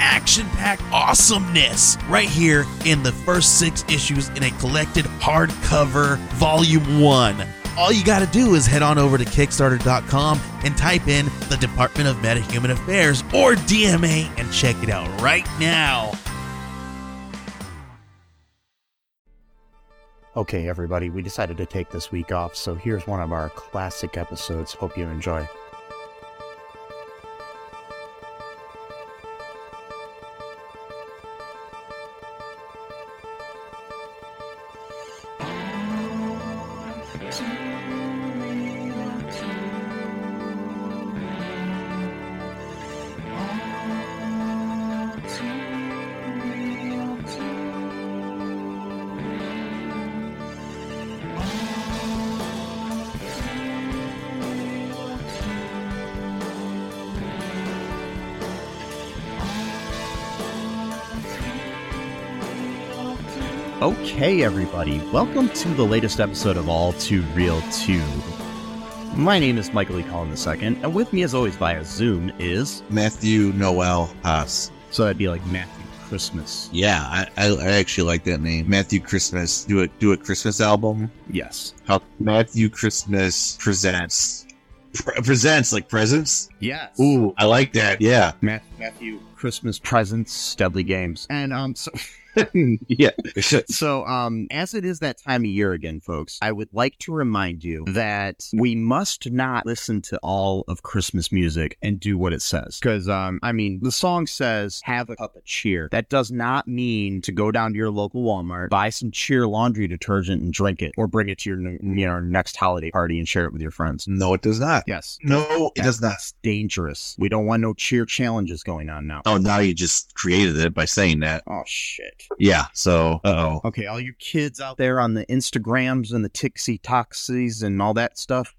action packed awesomeness right here in the first six issues in a collected hardcover volume one. All you got to do is head on over to Kickstarter.com and type in the Department of Metahuman Affairs or DMA and check it out right now. Okay, everybody, we decided to take this week off, so here's one of our classic episodes. Hope you enjoy. Okay, everybody, welcome to the latest episode of All Too Real 2. My name is Michael E. Collin II, and with me, as always, via Zoom is. Matthew Noel Haase. So that'd be like Matthew Christmas. Yeah, I, I, I actually like that name. Matthew Christmas. Do a do a Christmas album. Yes. How Matthew Christmas presents pre- presents like presents. Yes. Ooh, I like that. Yeah. Matthew Christmas presents, Deadly Games. And, um, so. yeah. So, um, as it is that time of year again, folks, I would like to remind you that we must not listen to all of Christmas music and do what it says. Because, um, I mean, the song says, have a cup of cheer. That does not mean to go down to your local Walmart, buy some cheer laundry detergent and drink it, or bring it to your, you know, next holiday party and share it with your friends. no, it does not. Yes. No, it does not. Dangerous. We don't want no cheer challenges going on now. Oh, now you just created it by saying that. Oh, shit. Yeah. So, oh. Okay, all you kids out there on the Instagrams and the Tixie Toxies and all that stuff,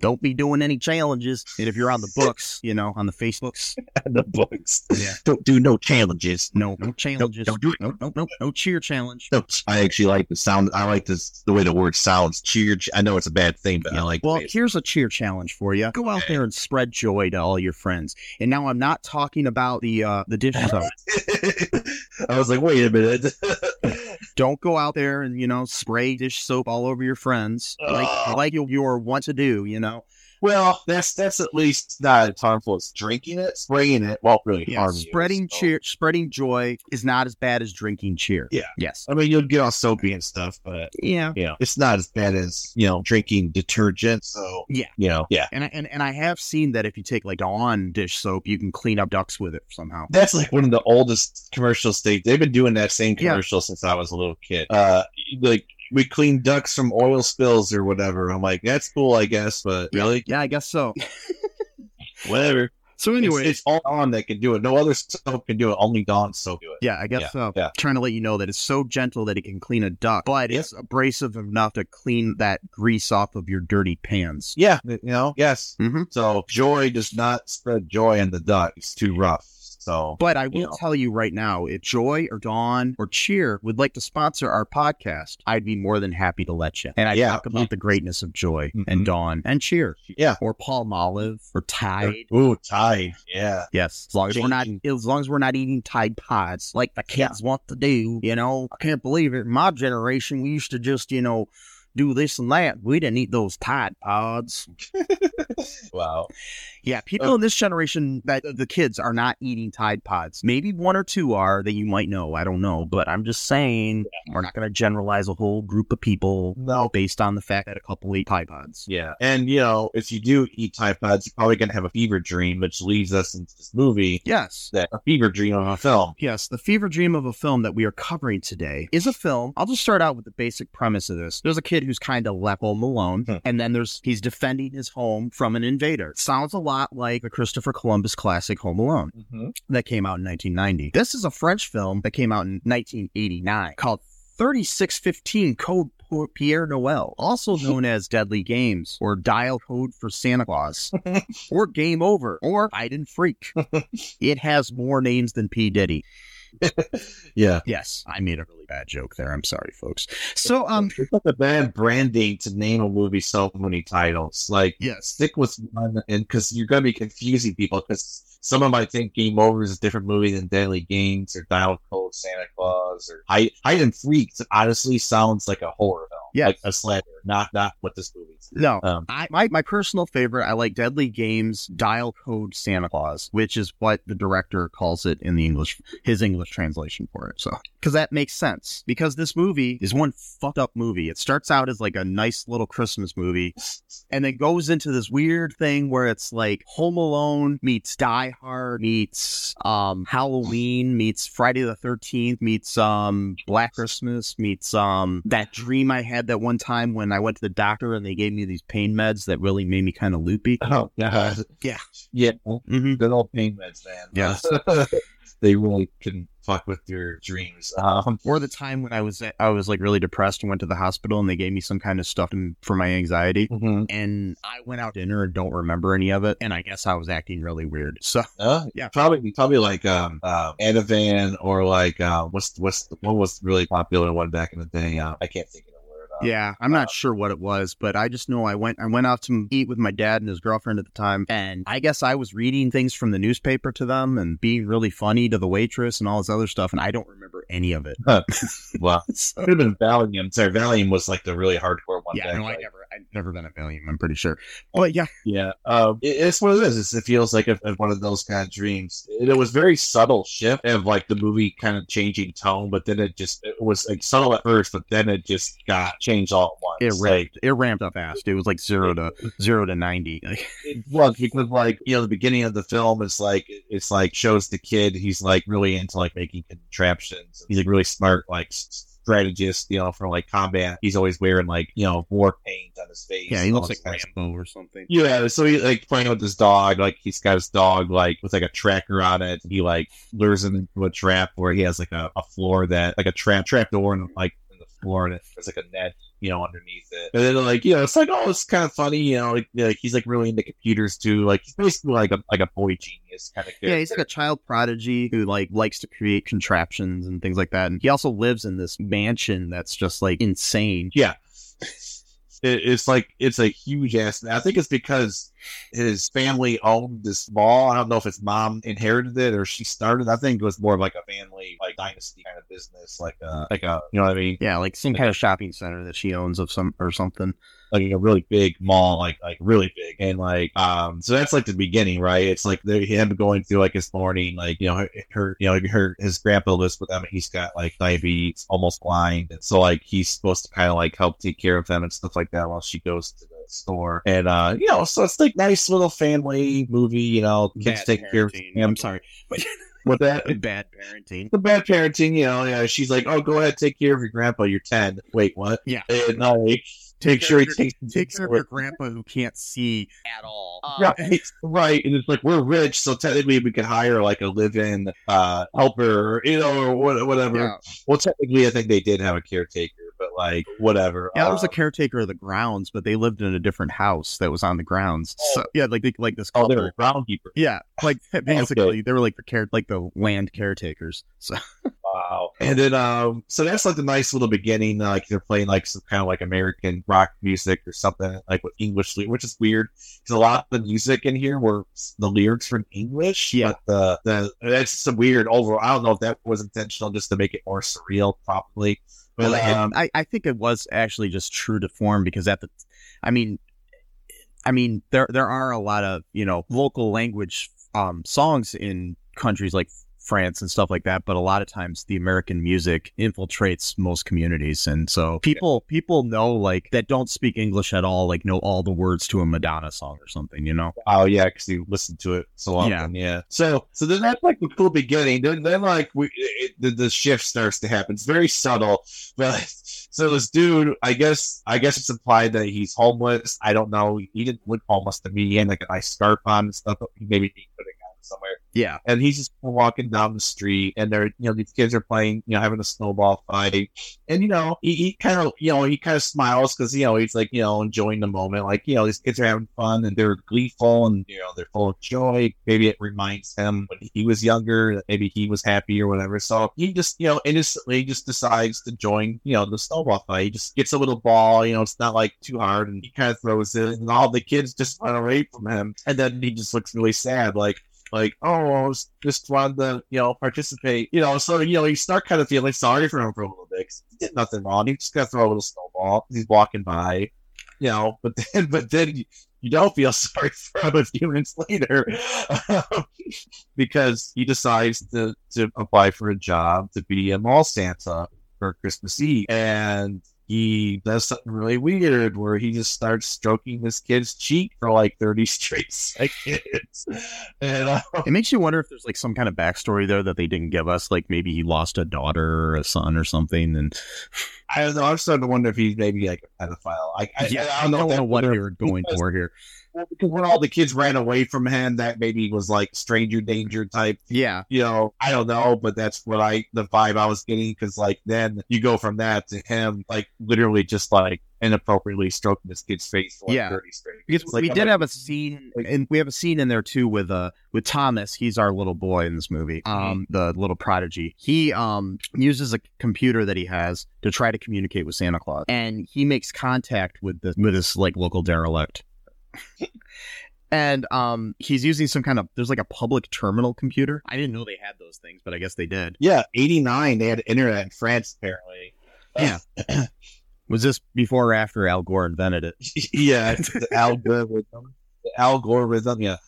don't be doing any challenges. And if you're on the books, you know, on the Facebooks, the books. Yeah. Don't do no challenges. no, no challenges. don't do it. No, no, no, no cheer challenge. No, I actually like the sound. I like this the way the word sounds. Cheer. I know it's a bad thing, but I like. Well, here's a cheer challenge for you. Go out there and spread joy to all your friends. And now I'm not talking about the uh, the dish soap. I was like, wait a minute. Don't go out there and you know spray dish soap all over your friends like like you, you are want to do. You know. Well, that's that's at least not as harmful as drinking it. Spraying it won't really Yeah, harm you. spreading so- cheer, spreading joy is not as bad as drinking cheer. Yeah. Yes. I mean, you'll get all soapy and stuff, but Yeah. know, it's not as bad as you know drinking detergent. So Yeah. you know, yeah. And I, and and I have seen that if you take like Dawn dish soap, you can clean up ducks with it somehow. That's like one of the oldest commercials they they've been doing that same Yeah. commercial since I was a little kid. Uh, like we clean ducks from oil spills or whatever. I'm like, that's cool, I guess, but really, Yeah, I guess so. whatever. So Anyway, anyway, it's, it's all Dawn that can do it. No other soap can do it. Only Dawn soap do it. yeah, I guess Yeah, so. yeah. Trying to let you know that it's so gentle that it can clean a duck, but Yeah. it's abrasive enough to clean that grease off of your dirty pans. Yeah, you know, yes. hmm So joy does not spread joy in the duck. It's too rough. So But I will know. tell you right now, if Joy or Dawn or Cheer would like to sponsor our podcast, I'd be more than happy to let you. And I Yeah. talk about the greatness of Joy Mhm. and Dawn and Cheer yeah. or Palmolive or Tide. Ooh, Tide. Yeah. Yes, as long as we're not, as long as we're not eating Tide Pods like the kids want to do. You know, I can't believe it. In my generation, we used to just, you know, do this and that. We didn't eat those Tide Pods. Wow. Yeah, uh, people in this generation, that the kids are not eating Tide Pods. Maybe one or two are that you might know. I don't know, but I'm just saying we're not going to generalize a whole group of people No. based on the fact that a couple eat Tide Pods. Yeah. And, you know, if you do eat Tide Pods, you're probably going to have a fever dream, which leads us into this movie Yes. that a fever dream of a film. Yes, the fever dream of a film that we are covering today is a film. I'll just start out with the basic premise of this. There's a kid who's kind of left home alone, Hmm. and then there's he's defending his home from an invader. Sounds a lot like the Christopher Columbus classic Home Alone Mhm. that came out in 1990. This is a French film that came out in 1989 called 3615 Code Pierre Noel, also known as Deadly Games or Dial Code for Santa Claus or Game Over or Hide and Freak. it has more names than P. Diddy. Yeah. Yes, I made a really bad joke there. I'm sorry, folks. So, um, It's like a bad branding to name a movie so many titles. Like, yes, stick with one, and because you're going to be confusing people, because someone might think Game Over is a different movie than Deadly Games or Dial Code Santa Claus or Hide, Hide and Freaks. Honestly sounds like a horror film, Yeah, like a slasher, not not what this movie is. no. Um, I, my, my personal favorite, I like Deadly Games Dial Code Santa Claus, which is what the director calls it in the English, his English translation for it. So, because that makes sense. Because this movie is one fucked up movie. It starts out as like a nice little Christmas movie and then goes into this weird thing where it's like Home Alone meets Die Hard meets um Halloween meets Friday the 13th meets um Black Christmas meets um that dream I had that one time when I went to the doctor and they gave me these pain meds that really made me kind of loopy. oh god, Yeah. yeah, Mm-hmm. good old pain meds, man. Yes. they really can fuck with your dreams. Um, Or the time when I was I was like really depressed and went to the hospital and they gave me some kind of stuff for my anxiety. mhm. And I went out to dinner and don't remember any of it. And I guess I was acting really weird. So Uh, Yeah. probably probably like um uh, Ativan or like uh, what's what's what was really popular one back in the day? Uh, I can't think Yeah, I'm not sure what it was, but I just know I went I went out to eat with my dad and his girlfriend at the time, and I guess I was reading things from the newspaper to them and being really funny to the waitress and all this other stuff, and I don't remember any of it. well, So- could have been Valium. Sorry, Valium was like the really hardcore one. yeah, back, no, I never I've never been a Valium, I'm pretty sure. But yeah, Yeah, um, it, it's what it is. It's, it feels like a- one of those kind of dreams. It, it was very subtle shift of like the movie kind of changing tone, but then it just it was like subtle at first, but then it just got changed all at once. it ramped it ramped up fast. It was like zero to zero to ninety. Like, it was because like you know the beginning of the film is like it's like shows the kid he's like really into like making contraptions he's like really smart like strategist you know for like combat he's always wearing like you know war paint on his face yeah, he looks like Rambo or something. yeah, so he like playing with his dog, like he's got his dog like with like a tracker on it. He like lures him into a trap where he has like a, a floor that like a trap trap door and like floor and it- there's like a net, you know, underneath it. And then like, you know, it's like, oh, it's kind of funny, you know, like, like he's like really into computers too. Like he's basically like a like a boy genius kind of Yeah, he's like a child prodigy who like likes to create contraptions and things like that. And he also lives in this mansion that's just like insane. Yeah. It, it's like it's a huge ass. I think it's because his family owned this mall. I don't know if his mom inherited it or she started. I think it was more of like a family like dynasty kind of business, like a like a you know what I mean, Yeah, like some kind of shopping center that she owns of some or something. like a really big mall, like like really big, and like um. So that's like the beginning, right? It's like they him going through like his morning, like you know her, her you know her his grandpa lives with them, and he's got like diabetes, almost blind, and so like he's supposed to kind of like help take care of them and stuff like that while she goes to the store, and uh you know so it's like nice little family movie, you know, kids Bad take care of him. I'm sorry, but With that, bad parenting. the bad parenting, you know, yeah, she's like, oh, go ahead, take care of your grandpa. You're ten. Wait, what? Yeah. and like take sure he takes Take care of your grandpa who can't see at all. Right, right, and it's like we're rich, so technically we could hire like a live-in uh, helper, you know, or whatever. Yeah. Well, technically, I think they did have a caretaker, but like whatever. Yeah, there was a caretaker of the grounds, but they lived in a different house that was on the grounds. So yeah, like like this oh, they were groundkeeper. Yeah, like basically they were like the care like the land caretakers. So Wow. And then, um, so that's like the nice little beginning. Like they're playing like some kind of like American rock music or something like with English, which is weird because a lot of the music in here were the lyrics were in English. Yeah. But the the that's some weird overall. I don't know if that was intentional just to make it more surreal, probably. Well, um, I, I think it was actually just true to form because at the, I mean, I mean there there are a lot of you know local language um songs in countries like France and stuff like that, but a lot of times the American music infiltrates most communities, and so people people know like that don't speak English at all, like know all the words to a Madonna song or something, you know? Oh yeah, because you listen to it so often. Yeah. Yeah. So so then that's like the cool beginning. Then, then like we it, the, the shift starts to happen. It's very subtle, but so this dude, I guess I guess it's implied that he's homeless. I don't know. He didn't look homeless to me. He had like a nice scarf on and stuff. Maybe he could have somewhere. Yeah. and he's just walking down the street and they're you know these kids are playing you know having a snowball fight and you know he, he kind of you know he kind of smiles because you know he's like you know enjoying the moment like you know these kids are having fun and they're gleeful and you know they're full of joy maybe it reminds him when he was younger that maybe he was happy or whatever so he just you know innocently just decides to join you know the snowball fight he just gets a little ball you know it's not like too hard and he kind of throws it and all the kids just run away from him and then he just looks really sad like like, oh, I was just wanted to, you know, participate, you know. So, you know, you start kind of feeling sorry for him for a little bit. 'cause he did nothing wrong. He just got to throw a little snowball. He's walking by, you know. But then, but then you don't feel sorry for him a few minutes later because he decides to to apply for a job to be a mall Santa for Christmas Eve, and he does something really weird where he just starts stroking this kid's cheek for like 30 straight seconds. And uh, It makes you wonder if there's like some kind of backstory there that they didn't give us, like maybe he lost a daughter or a son or something, and I don't know. I'm starting to wonder if he's maybe like a pedophile. I, I, yeah, I don't know, that- what whether- they were going for here. Because when all the kids ran away from him, that maybe was like stranger danger type. Yeah, You know, I don't know, but that's what I the vibe I was getting because like then you go from that to him like literally just like inappropriately stroking this kid's face like Yeah. 30 straight. because like, we I'm did like, have a scene, and we have a scene in there too with uh with Thomas. He's our little boy in this movie, um, the little prodigy. He um uses a computer that he has to try to communicate with Santa Claus, and he makes contact with the with this like local derelict. And um, he's using some kind of there's like a public terminal computer. I didn't know they had those things, but I guess they did. Yeah, 89, they had internet in France apparently. Yeah. Was this before or after Al Gore invented it? yeah, it's the algorithm. The algorithm, yeah.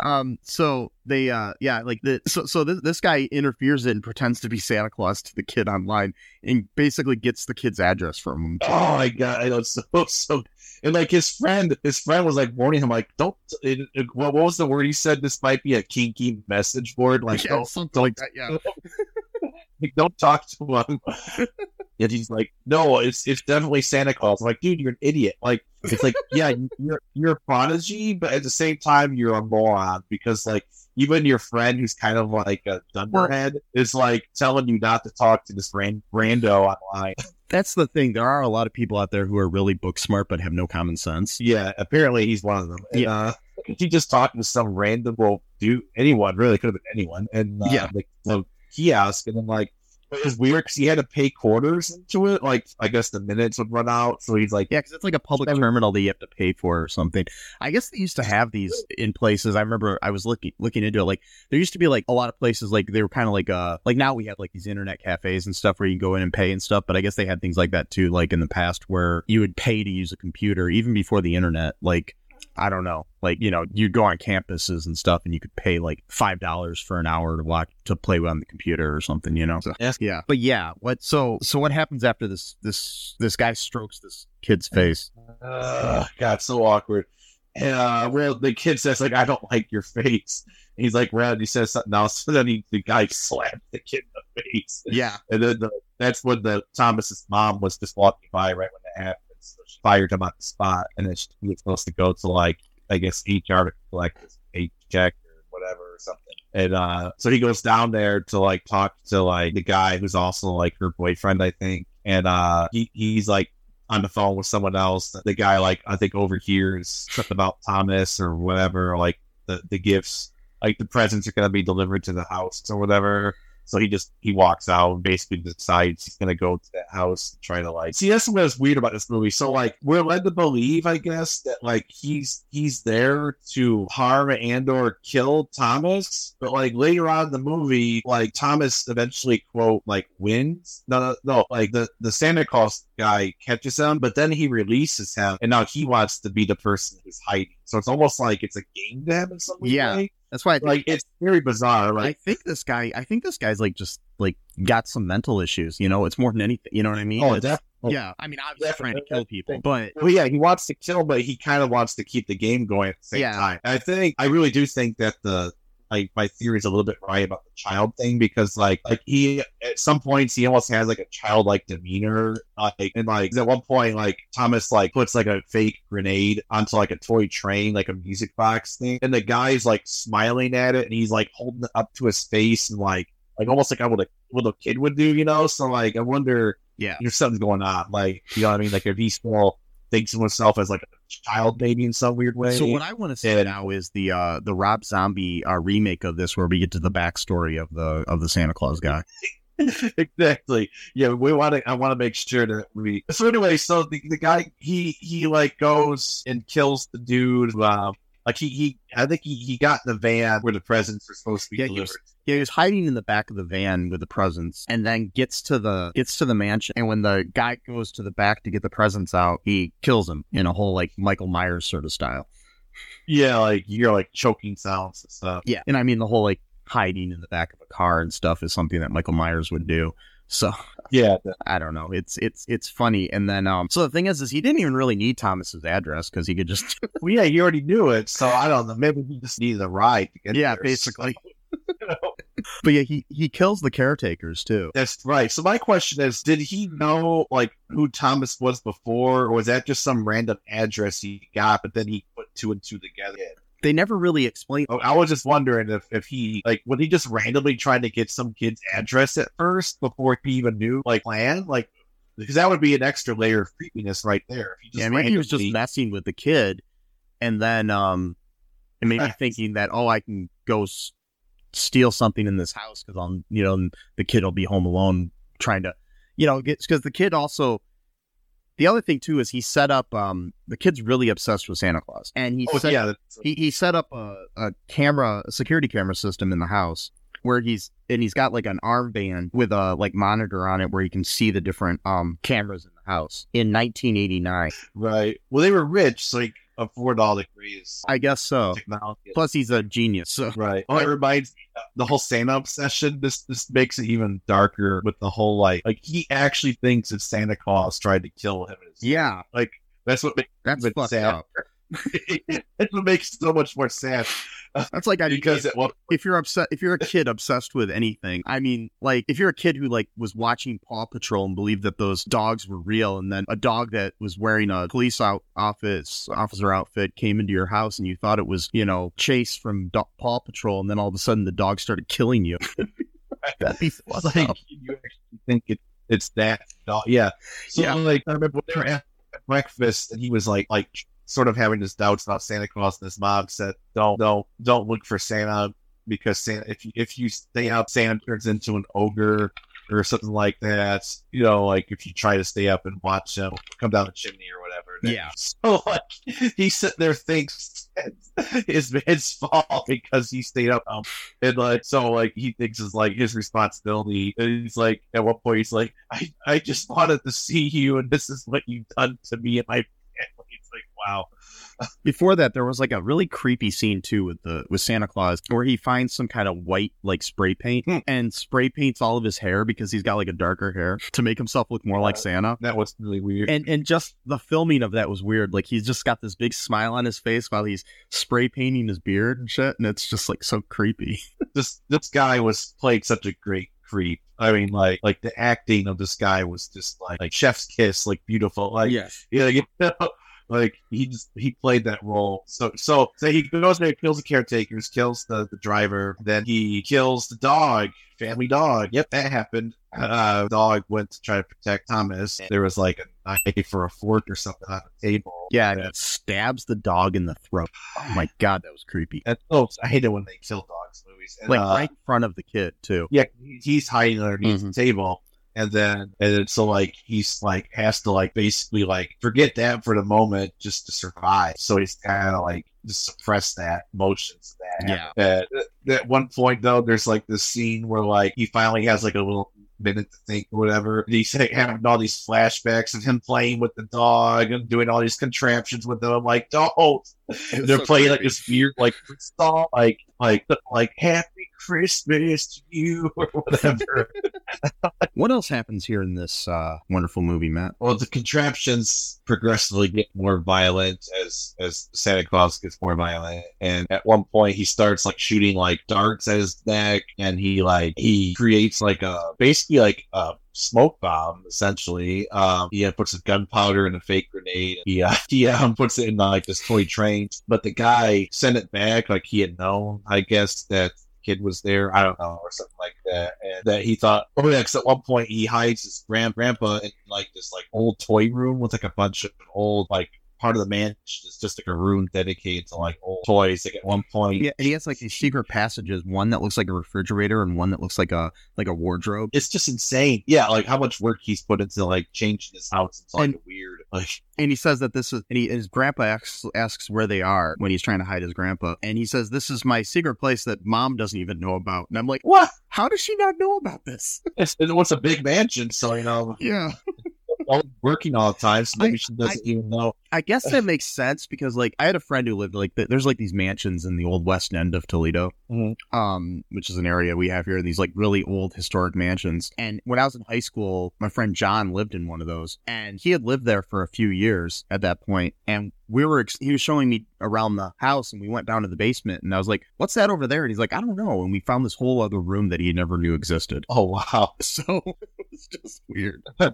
Um, so they, uh, yeah, like the, so, so this, this guy interferes and pretends to be Santa Claus to the kid online and basically gets the kid's address from him. Oh my god, I know it's so so. And like his friend, his friend was like warning him, like, "Don't." It, it- what, what was the word he said? This might be a kinky message board. Like, yeah, don't, something like that. Yeah. like, don't talk to him. and he's like, "No, it's it's definitely Santa Claus." I'm like, dude, you're an idiot. Like, it's like, yeah, you're you're a prodigy, but at the same time, you're a moron because like. Even your friend, who's kind of like a dunderhead, is like telling you not to talk to this ran- rando online. That's the thing. There are a lot of people out there who are really book smart but have no common sense. Yeah, apparently he's one of them. And, Yeah. uh, he just talking to some random, well, dude, anyone really could have been anyone, and uh, Yeah. like the kiosk, and then like it was weird because he had to pay quarters into it. Like I guess the minutes would run out, so he's like, Yeah, because it's like a public terminal that you have to pay for or something. I guess they used to have these in places. I remember I was looking looking into it. Like there used to be like a lot of places like they were kind of like uh like now we have like these internet cafes and stuff where you can go in and pay and stuff. But I guess they had things like that too. Like in the past where you would pay to use a computer even before the internet. Like I don't know, like you know you'd go on campuses and stuff and you could pay like five dollars for an hour to watch to play on the computer or something. You know. So, Yes. yeah, but yeah, what so so what happens after this this this guy strokes this kid's face? Ugh, God, so awkward. And uh, where the kid says like, "I don't like your face," and he's like, "Red." He says something else, so then he, the guy slapped the kid in the face. Yeah, And then the, that's when the Thomas's mom was just walking by right when that happened. Fired him on the spot, and then was supposed to go to like I guess HR to collect his paycheck or whatever or something. And uh, so he goes down there to like talk to like the guy who's also like her boyfriend, I think. And uh, he he's like on the phone with someone else. The guy like I think overhears something about Thomas or whatever, like the the gifts, like the presents are gonna be delivered to the house or whatever. So he just he walks out and basically decides he's gonna go to that house and try to like see that's what was weird about this movie. So like we're led to believe, I guess, that like he's he's there to harm and or kill Thomas, but like later on in the movie, like Thomas eventually quote like wins. No, no, no. Like the the Santa Claus guy catches him, but then he releases him, and now he wants to be the person who's hiding So it's almost like it's a game to him in some Yeah. way. That's why I think, Like it's very bizarre. I think this guy. I think this guy's like just like got some mental issues. You know, it's more than anything. You know what I mean? oh, It's- definitely. Oh, yeah. I mean, obviously trying to Definitely. kill people, but Well, yeah, he wants to kill, but he kind of wants to keep the game going at the same Yeah. time. I think I really do think that the like my theory is a little bit right about the child thing because like like he at some points he almost has like a childlike demeanor like and like at one point like Thomas like puts like a fake grenade onto like a toy train like a music box thing and the guy's like smiling at it and he's like holding it up to his face and like like almost like what a little kid would do you know so like I wonder yeah. if something's going on. Like, you know what I mean? Like, if he still thinks of himself as like a child maybe in some weird way. So what I want to say Yeah. now is the uh the Rob Zombie uh, remake of this, where we get to the backstory of the of the Santa Claus guy. exactly. Yeah, we want to. I want to make sure that we. So anyway, so the, the guy he he like goes and kills the dude. Um, like he he I think he he got in the van where the presents are supposed to be Yeah, he delivered. was- Yeah, he was hiding in the back of the van with the presents, and then gets to the gets to the mansion. And when the guy goes to the back to get the presents out, he kills him in a whole like Michael Myers sort of style. Yeah, like you're like choking sounds and stuff. Yeah, and I mean the whole like hiding in the back of a car and stuff is something that Michael Myers would do. So Yeah, I don't know. It's it's it's funny. And then um, so the thing is, is he didn't even really need Thomas's address because he could just well, yeah, he already knew it, so I don't know. Maybe he just needed a ride to get Yeah, there. basically. You know? But yeah, he he kills the caretakers too. That's right. So my question is, did he know like who Thomas was before, or was that just some random address he got, but then he put two and two together? They never really explain. Oh, I was just wondering if, if he like would he just randomly try to get some kid's address at first before he even knew like plan like because that would be an extra layer of creepiness right there. If he just Yeah, maybe he was just messing with the kid, and then um, and maybe Right. thinking that oh, I can go steal something in this house because I'm you know the kid will be home alone trying to you know because the kid also. The other thing too is he set up. Um, the kid's really obsessed with Santa Claus, and he Oh set, yeah, he he set up a, a camera, a security camera system in the house where he's and he's got like an armband with a like monitor on it where he can see the different um cameras in the house. In 1989, right. Well, they were rich, could afford all the greatest I guess so. technology. Plus, he's a genius. So Right. Oh, it reminds me the whole Santa obsession. This this makes it even darker with the whole like like he actually thinks that Santa Claus tried to kill him. yeah, Like that's what makes that's fucked sad. up. What makes so much more sense. That's like I because it, well, if you're upset if you're a kid obsessed with anything i mean like if you're a kid who like was watching paw patrol and believed that those dogs were real and then a dog that was wearing a police out office officer outfit came into your house and you thought it was you know chase from Do- paw patrol and then all of a sudden the dog started killing you that'd be like up. you actually think it, it's that dog. Yeah. So Yeah. like I remember when they were at breakfast and he was like like sort of having his doubts about Santa Claus and his mom said, Don't don't don't look for Santa because Santa if you if you stay out Santa turns into an ogre or something like that. You know, like if you try to stay up and watch him come down the chimney or whatever. Yeah. So like he sitting there thinks it's his fault because he stayed up um, and like so like he thinks it's like his responsibility. And he's like at one point he's like, I, I just wanted to see you and this is what you've done to me and my family. It's like wow. before that there was like a really creepy scene too with the with santa claus where he finds some kind of white like spray paint Hmm. and spray paints all of his hair because he's got like a darker hair to make himself look more like santa That was really weird. and and just the filming of that was weird. Like he's just got this big smile on his face while he's spray painting his beard and shit, and it's just like so creepy. this this guy was played such a great creep. I mean like like the acting of this guy was just like like chef's kiss, like beautiful. Like yes, Yeah, you know, like he just he played that role. So so so he goes there, kills the caretakers, kills the, the driver, then he kills the dog, family dog. Yep, that happened. Uh dog went to try to protect Thomas. There was like a knife or a fork or something on the table. yeah, and it stabs the dog in the throat. Oh my god, that was creepy. And, oh, I hate it when they kill dogs movies. And, Like uh, right in front of the kid too. yeah, he's hiding underneath Mhm. the table. And then, and then, so like, he's like, has to like basically like forget that for the moment just to survive. So he's kind of like just suppress that emotions that Yeah. At, at one point though, there's like this scene where like he finally has like a little minute to think or whatever. And he's like, having all these flashbacks of him playing with the dog and doing all these contraptions with them. I'm like, don't. They're so playing like creepy. this weird like song, like like like Happy Christmas to you or whatever. What else happens here in this uh, wonderful movie, Matt? well, the contraptions progressively get more violent as as Santa Claus gets more violent, and at one point he starts like shooting like darts at his neck, and he like he creates like a basically like a smoke bomb essentially. Um, he uh, puts a gunpowder in a fake grenade. He uh, he um, puts it in like this toy train, but the guy sent it back like he had known, I guess that kid was there. I don't know, or something like that. And that he thought, oh yeah, because at one point he hides his grand grandpa in like this like old toy room with like a bunch of old like part of the mansion is just like a room dedicated to like old toys. Like at one point, Yeah, and he has like these secret passages. One that looks like a refrigerator, and one that looks like a like a wardrobe. it's just insane. Yeah, like how much work he's put into like changing his house. It's like And- weird like And he says that this is, and he, his grandpa asks, asks where they are when he's trying to hide his grandpa. And he says, This is my secret place that mom doesn't even know about. And I'm like, what? How does she not know about this? It's, it was a big mansion, so you know, Yeah. all working all the time, so maybe I- she doesn't even know. I guess that makes sense because, like, I had a friend who lived, like, there's like these mansions in the old west end of Toledo, Mhm. um, which is an area we have here, these like really old historic mansions. And when I was in high school, my friend John lived in one of those, and he had lived there for a few years at that point. And we were, ex- he was showing me around the house, and we went down to the basement, and I was like, "What's that over there?" And he's like, "I don't know." And we found this whole other room that he never knew existed. Oh wow, So it just weird. yeah,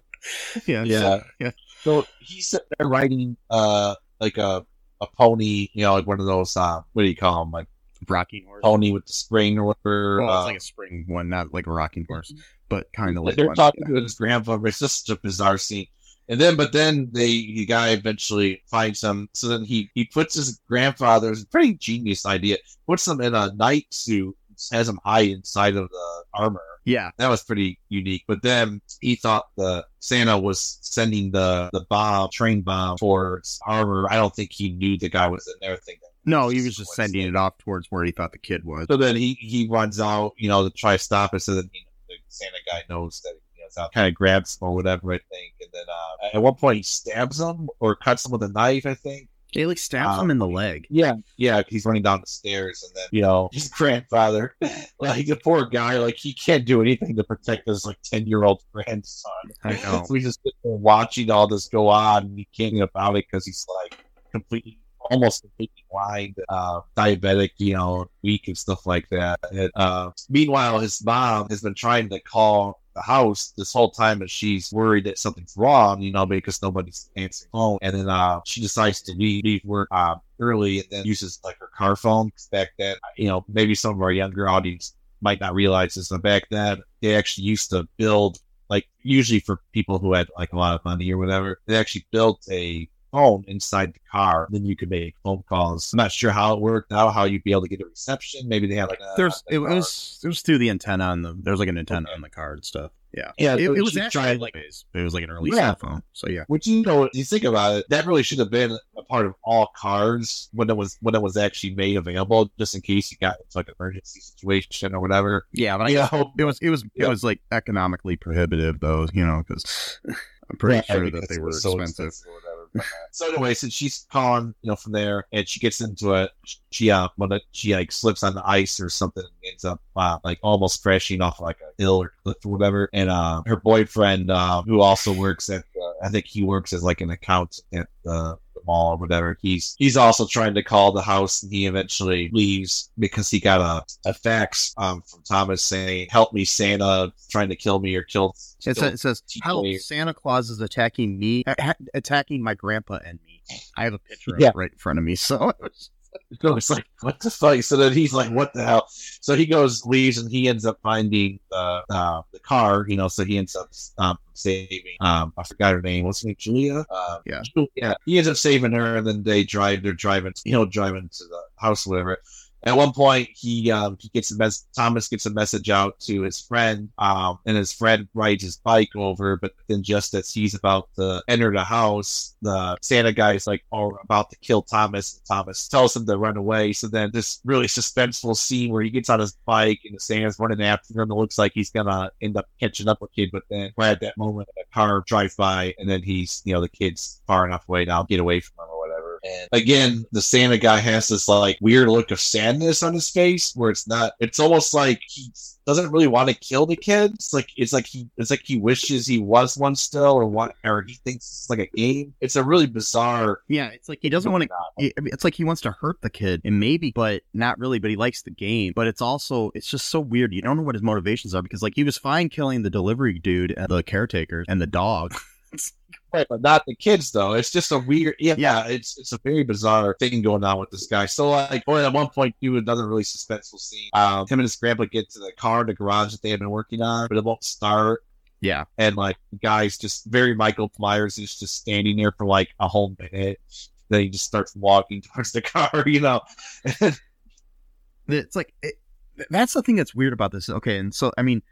yeah, so- yeah. So he's sitting there riding uh like a a pony, you know, like one of those uh what do you call them, like Rocking horse. pony with the spring or whatever. Well, uh, it's like a spring one, not like a rocking horse, but kind of like they're one. talking to his grandfather. It's just such a bizarre scene. And then, but then they, the guy eventually finds him. So then he, he puts his grandfather's pretty genius idea, puts him in a knight suit, has him hide inside of the armor. Yeah, That was pretty unique. But then he thought the Santa was sending the, the bomb, train bomb towards armor. I don't think he knew the guy was in there thinking. no, he was just sending it off towards where he thought the kid was. So then he, he runs out, you know, to try to stop it. So that you know, the Santa guy knows that you know, it's out, kind of grabs him or whatever, I think. And then uh, at one point he stabs him or cuts him with a knife, I think. He like stabs Um, him in the leg. Yeah, yeah, he's running down the stairs, and then you know his grandfather, like the poor guy, like he can't do anything to protect his like ten year old grandson. I know. So he's just watching all this go on, and he can't get about it because he's like completely, almost completely blind, uh, diabetic, you know, weak and stuff like that. And, uh, meanwhile, his mom has been trying to call the house this whole time, and she's worried that something's wrong, you know, because nobody's answering phone. And then uh, she decides to leave, leave work uh, early, and then uses like her car phone. Back then, you know, maybe some of our younger audience might not realize this, but back then they actually used to build like usually for people who had like a lot of money or whatever, they actually built a phone inside the car. Then you could make phone calls. I'm not sure how it worked out, how you'd be able to get a reception. Maybe they had like a, There's it car. was it was through the antenna on the there's like an antenna Okay. on the card and stuff. Yeah, yeah. it, it was actually tried, like it was like an early Yeah. cell phone. So yeah, Which you know, you think about it, that really should have been a part of all cars when it was when it was actually made available, just in case you got into like an emergency situation or whatever. yeah, but I know, it was it was Yeah. it was like economically prohibitive though, you know, because I'm pretty Yeah, sure that they were so expensive. or whatever. But, uh, so anyway, since she's calling, you know, from there, and she gets into it, she uh, when she like slips on the ice or something, and ends up uh, like almost crashing off like a hill or cliff or whatever. And uh, her boyfriend, uh, who also works at, uh, I think he works as like an accountant at the the mall or whatever. He's he's also trying to call the house, and he eventually leaves because he got a, a fax um, from Thomas saying, "Help me, Santa, trying to kill me or kill." It says, it says help me. Santa Claus is attacking me, attacking my grandpa and me. I have a picture of Yeah. it right in front of me. So it was- So it's like, what the fuck? So then he's like, what the hell? So he goes, leaves, and he ends up finding the uh, the car, you know. So he ends up um, saving. Um, I forgot her name. What's her name? Julia. Um, Yeah. Julia. He ends up saving her, and then they drive. They're driving, you know, driving to the house, whatever. At one point he um he gets a mess Thomas gets a message out to his friend um and his friend rides his bike over but then just as he's about to enter the house the Santa guy is like oh about to kill Thomas Thomas tells him to run away. So then this really suspenseful scene where he gets on his bike and the Santa's running after him it looks like he's gonna end up catching up with kid but then right at that moment a car drives by and then he's you know the kid's far enough away now get away from him and again the Santa guy has this like weird look of sadness on his face where it's not it's almost like he doesn't really want to kill the kids. it's like it's like he it's like he wishes he was one still or what or he thinks it's like a game it's a really bizarre Yeah, it's like he doesn't want to. It's like he wants to hurt the kid, and maybe, but not really. But he likes the game. But it's also, it's just so weird. You don't know what his motivations are because, like, he was fine killing the delivery dude, and the caretaker, and the dog. Right, but not the kids though. It's just a weird, yeah, Yeah. It's it's a very bizarre thing going on with this guy. So like, well, at one point, do another really suspenseful scene. Um, him and his grandpa get to the car, in the garage that they had been working on, but it won't start. Yeah. And like, the guy's just very Michael Myers is just standing there for like a whole minute. Then he just starts walking towards the car, you know. It's like it, that's the thing that's weird about this. Okay, and so I mean,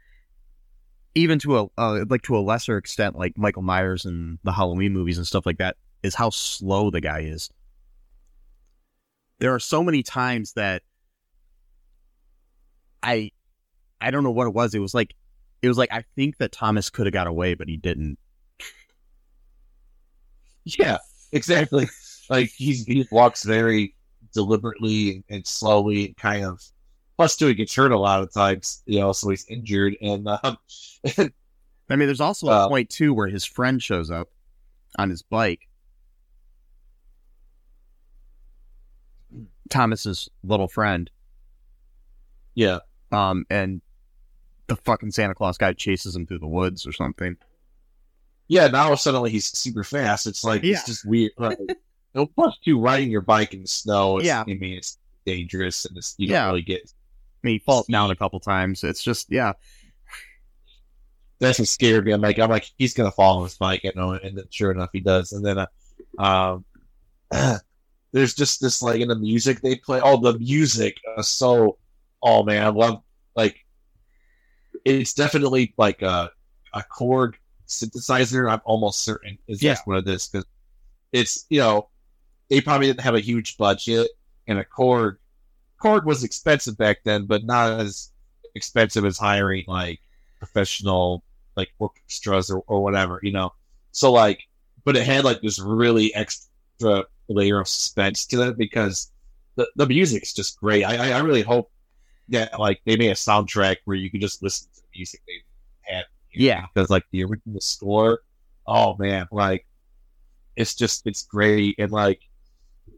even to a uh, like to a lesser extent, like Michael Myers and the Halloween movies and stuff like that, is how slow the guy is. There are so many times that I, I don't know what it was. It was like, it was like I think that Thomas could have got away, but he didn't. Yeah, exactly. like he's he walks very deliberately and, slowly, and kind of. Plus, too, he gets hurt a lot of times, you know, so he's injured. And um, I mean, there's also a Well- point too where his friend shows up on his bike. Thomas's little friend, yeah, um, and the fucking Santa Claus guy chases him through the woods or something. yeah. Now suddenly he's super fast. It's like Yeah. it's just weird. Like, and plus, too, riding your bike in the snow. Is, Yeah. I mean, it's dangerous, and it's, you Yeah. don't really get. He falls down a couple times. It's just, yeah, That's what scared me. I'm like, I'm like, he's gonna fall on his bike, you know, and then sure enough, he does. And then, uh, um, there's just this like in the music they play. Oh, the music is so. Oh man, I love like. It's definitely like a a Korg synthesizer. I'm almost certain is Yeah. just what it is because it's you know they probably didn't have a huge budget and a Korg. Korg was expensive back then, but not as expensive as hiring like professional like orchestras or, or whatever, you know. So like, but it had like this really extra layer of suspense to it because the the music's just great. I I, really hope that like they made a soundtrack where you could just listen to the music they had. Yeah. because like the original score, oh man, like it's just it's great and like.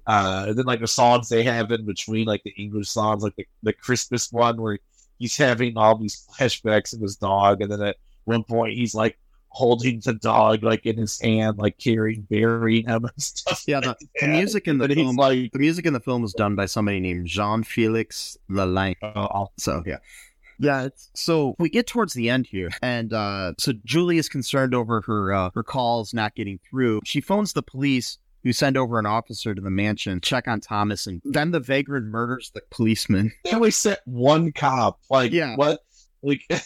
Uh, and then like the songs they have in between, like the English songs, like the, the Christmas one where he's having all these flashbacks of his dog, and then at one point he's like holding the dog like in his hand, like carrying, burying him and stuff. yeah. The, like the music in the he's film, like, the music in the film was done by somebody named Jean Felix Lalanne. oh, So yeah. Yeah, it's, so we get towards the end here, and uh, so Julie is concerned over her uh, her calls not getting through. She phones the police, who send over an officer to the mansion, check on Thomas, and then the vagrant murders the policeman. they only sent one cop. Like, Yeah. what? Like,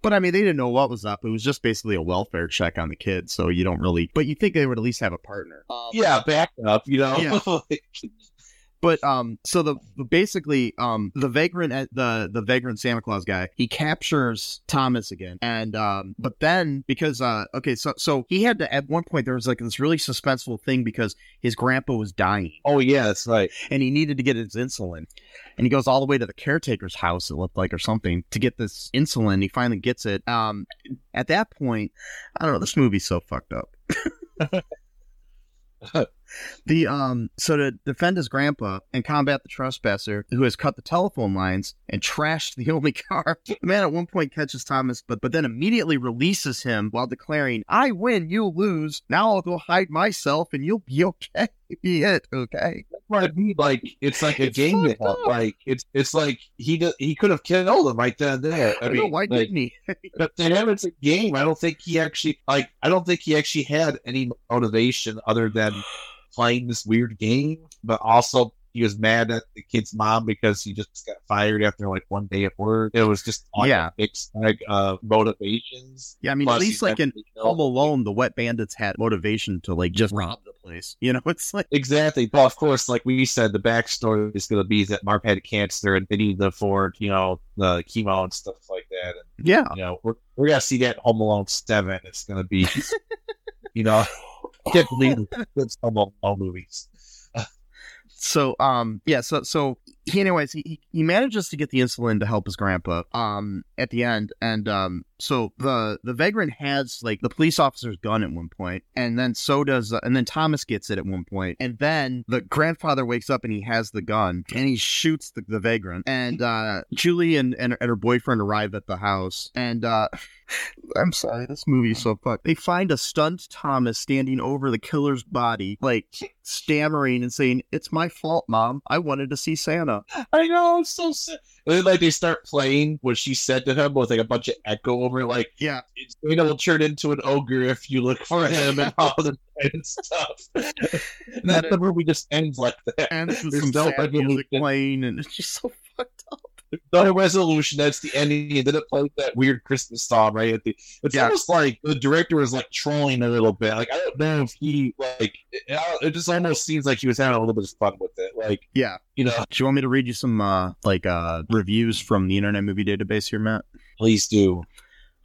But I mean, they didn't know what was up. It was just basically a welfare check on the kid, so you don't really. But you think they would at least have a partner. Um, yeah, back up, you know? Yeah. But um, so the basically um the vagrant uh, the the vagrant Santa Claus guy he captures Thomas again, and um, but then because uh, okay, so so he had to at one point there was like this really suspenseful thing because his grandpa was dying oh, yeah, that's right. and he needed to get his insulin, and he goes all the way to the caretaker's house it looked like or something to get this insulin. He finally gets it. Um, at that point, I don't know. This movie's so fucked up. The um so to defend his grandpa and combat the trespasser who has cut the telephone lines and trashed the only car, the man at one point catches Thomas, but but then immediately releases him while declaring, "I win, you lose. Now I'll go hide myself, and you'll be okay. Be it okay." That's what I mean. Like, it's like a It's game Like, it's it's like he d- he could have killed him right then and there. I I mean, mean, why like, didn't he? But to him, it's a game. I don't think he actually like. I don't think he actually had any motivation other than playing this weird game. But also, he was mad at the kid's mom because he just got fired after like one day at work. It was just like Yeah. a mixed like uh motivations. Yeah, I mean, Plus, at least like in Home Alone, the Wet Bandits had motivation to like just rob the place. You know, it's like Exactly. But of course, like we said, the backstory is going to be that Marv had cancer and they need to afford, you know, the chemo and stuff like that. And, yeah, you know, we're, we're going to see that Home Alone 7. It's going to be, you know, can't believe it's Home Alone movies. so um yeah so so he anyways he, he- manages to get the insulin to help his grandpa um at the end and um so the the vagrant has like the police officer's gun at one point and then so does uh, and then thomas gets it at one point and then the grandfather wakes up and he has the gun and he shoots the, the vagrant and uh julie and, and and her boyfriend arrive at the house and uh I'm sorry, this movie's so fucked. They find a stunned Thomas standing over the killer's body, like stammering and saying, It's my fault, Mom. I wanted to see Santa. I know, it's so sad. And then, like, they start playing what she said to him with, like, a bunch of echo over. Like, Yeah. it's going to turn into an ogre if you look for him and all kind of stuff. and And that it- the movie just ends like that. And There's some no sad music playing, and it's just so no resolution. That's the ending, and then it plays that weird Christmas song right at the. It's Yeah. almost like the director was like trolling a little bit. Like I don't know if he like it, it just almost seems like he was having a little bit of fun with it. Like Yeah. you know, Do you want me to read you some, uh, like, uh, reviews from the Internet Movie Database here, Matt? please do.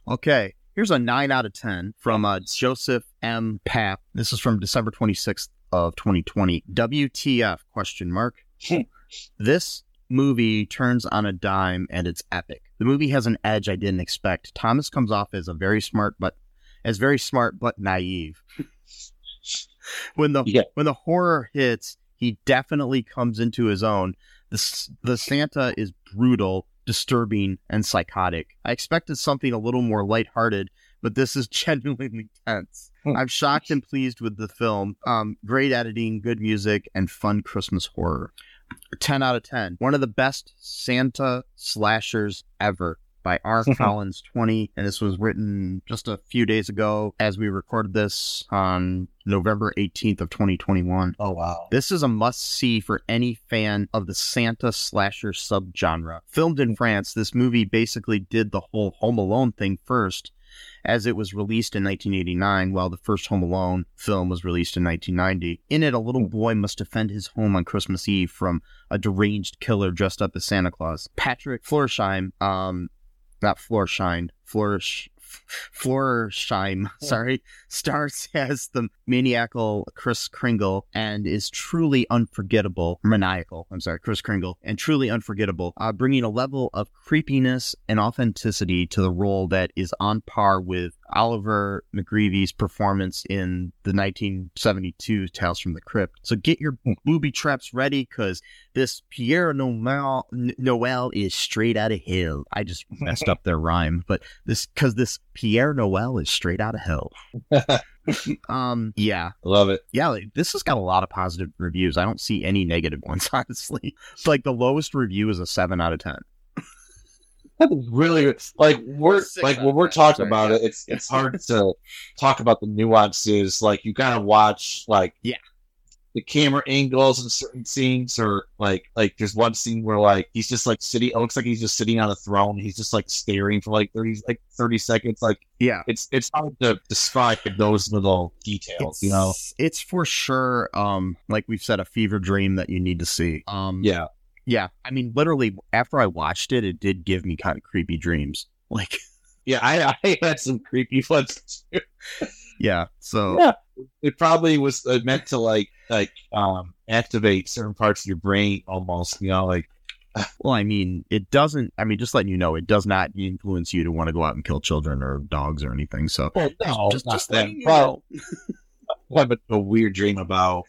Okay. Here's a 9 out of 10 from uh, Joseph M. Papp. This is from December 26th of 2020. WTF question mark. this movie turns on a dime and it's epic. The movie has an edge I didn't expect. Thomas comes off as a very smart but as very smart but naive. when the Yeah. when the horror hits, he definitely comes into his own. The the Santa is brutal, disturbing, and psychotic. I expected something a little more lighthearted, but this is genuinely tense. Hmm. I'm shocked and pleased with the film. Um, great editing, good music, and fun Christmas horror. 10 out of 10. One of the best Santa slashers ever by R. Collins 20. And this was written just a few days ago as we recorded this on November 18th of 2021. Oh wow. This is a must see for any fan of the Santa slasher subgenre. Filmed in mm. France, this movie basically did the whole Home Alone thing first, as it was released in 1989, while the first Home Alone film was released in 1990. In it, a little boy must defend his home on Christmas Eve from a deranged killer dressed up as Santa Claus. Patrick Floersheim, um, not Floersheim, Florish. Floersheim, sorry, stars as the maniacal Kris Kringle and is truly unforgettable. Maniacal, I'm sorry, Kris Kringle, and truly unforgettable, uh, bringing a level of creepiness and authenticity to the role that is on par with Oliver MacGreevy's performance in the 1972 Tales from the Crypt. So get your hmm. booby traps ready because this Pierre Noel, Noel is straight out of hell. I just messed up their rhyme, but this because this Pierre Noel is straight out of hell. um yeah love it yeah like, this has got a lot of positive reviews i don't see any negative ones honestly like the lowest review is a 7 out of 10 really like we're like when we're talking about it, it's it's hard to talk about the nuances. Like you gotta watch like Yeah. the camera angles in certain scenes, or like like there's one scene where like he's just like sitting. It looks like he's just sitting on a throne. He's just like staring for like thirty like thirty seconds. Like Yeah, it's it's hard to describe those little details. You know. It's- it's for sure. Um, like we've said, a fever dream that you need to see. Um, Yeah. Yeah. I mean, literally, after I watched it, it did give me kind of creepy dreams. Like, Yeah. I I had some creepy ones too. yeah. So Yeah. It probably was uh, meant to like like um activate certain parts of your brain almost. You know, like Well, I mean, it doesn't. I mean, just letting you know, it does not influence you to want to go out and kill children or dogs or anything. So, well, no, just, just that. Well, have a, a weird dream about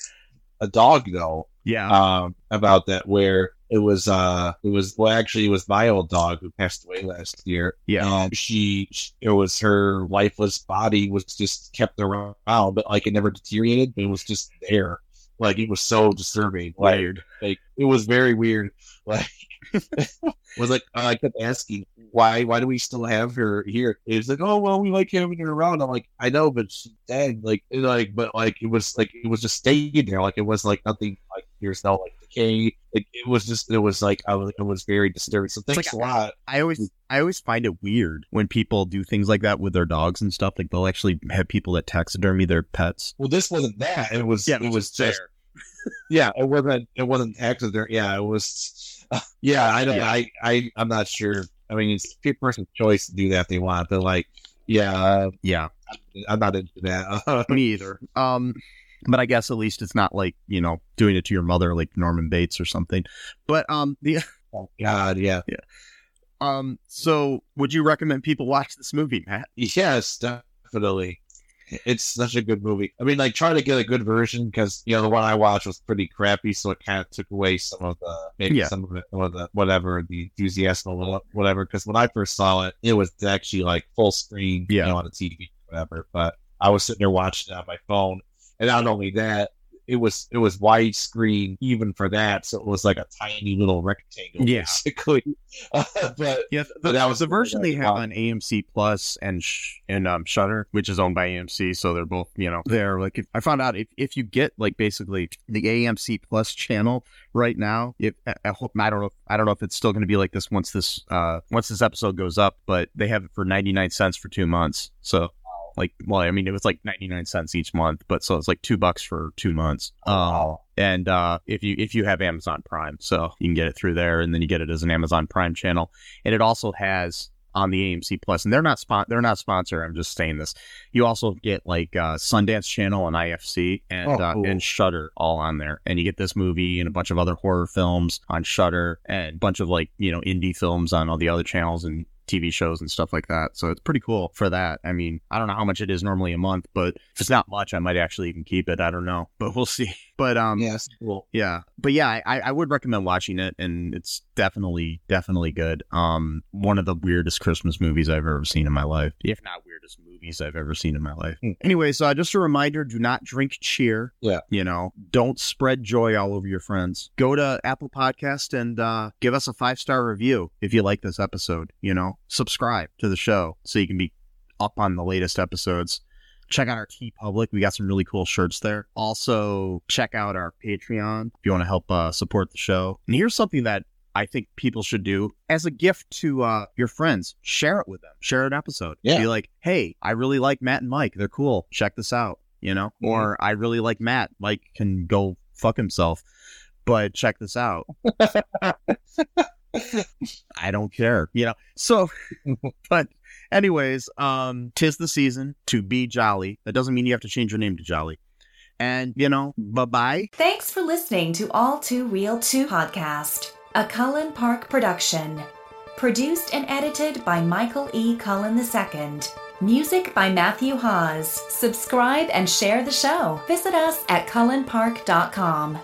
a dog though. Yeah. Um, about that where it was uh it was well actually it was my old dog who passed away last year. Yeah. And she, she it was her lifeless body was just kept around, but like it never deteriorated. It was just there. Like it was so disturbing. Like Weird. like it was very weird. Like was like I kept asking why why do we still have her here? It's like oh well we like having her around. I'm like I know but she's dead. Like like but like it was like it was just staying there. Like it was like nothing. Like there's no like okay. It, it was just it was like I was it was very disturbing. So thanks like a lot. I always I always find it weird when people do things like that with their dogs and stuff. Like they'll actually have people that taxidermy their pets. Well, this wasn't that. It was yeah, it was just yeah. It wasn't it wasn't accident. Yeah, it was. Uh, yeah, I don't. Yeah. I I I'm not sure. I mean, it's a person's choice to do that if they want. But like, yeah, uh, Yeah, I'm not into that. me either. Um, but I guess at least it's not like you know doing it to your mother like Norman Bates or something. But um, the oh God, yeah. yeah. um, so would you recommend people watch this movie, Matt? Yes, definitely. It's such a good movie. I mean, like trying to get a good version because you know the one I watched was pretty crappy, so it kind of took away some of the maybe Yeah. some of it or the whatever the enthusiasm or whatever. Because when I first saw it, it was actually like full screen, Yeah. you know, on a TV, whatever. But I was sitting there watching it on my phone, and not only that, it was it was widescreen even for that, so it was like a tiny little rectangle, Yeah. basically. but Yeah, But that was the version they have wow. on AMC Plus and sh- and um Shudder, which is owned by AMC, so they're both you know they're like if, I found out if, if you get like basically the AMC Plus channel right now, if I, I hope I don't know I don't know if it's still going to be like this once this uh once this episode goes up, but they have it for ninety nine cents for two months, so. Like, well, I mean, it was like 99 cents each month, but so it's like two bucks for two months. Um, and uh, if you if you have Amazon Prime, so you can get it through there, and then you get it as an Amazon Prime channel, and it also has on the AMC Plus, and they're not spon- they're not sponsor. I'm just saying this. You also get like uh, Sundance Channel and IFC and Oh, uh, and Shudder all on there, and you get this movie and a bunch of other horror films on Shudder and a bunch of like you know indie films on all the other channels and TV shows and stuff like that. So it's pretty cool for that. I mean, I don't know how much it is normally a month, but if it's not much, I might actually even keep it. I don't know, but we'll see. But um, yes, cool. yeah, but yeah, I, I would recommend watching it, and it's definitely definitely good. Um, one of the weirdest Christmas movies I've ever seen in my life, if not movies I've ever seen in my life. Hmm. Anyways, uh, just a reminder: do not drink cheer. Yeah. you know, don't spread joy all over your friends. Go to Apple Podcast and uh, give us a five star review if you like this episode. You know, subscribe to the show so you can be up on the latest episodes check out our TeePublic. We got some really cool shirts there. Also, check out our Patreon if you want to help uh, support the show. And here's something that I think people should do as a gift to uh, your friends. Share it with them. Share an episode. Yeah. Be like, hey, I really like Matt and Mike. They're cool. Check this out. You know, Mhm. or I really like Matt. Mike can go fuck himself. But check this out. I don't care. You know. So, but anyways, um, tis the season to be jolly. That doesn't mean you have to change your name to Jolly. And you know, bye bye. Thanks for listening to All Too Real 2 podcast, a Cullen Park production. Produced and edited by Michael E. Cullen II. Music by Matthew Haase. Subscribe and share the show. Visit us at cullenpark.com.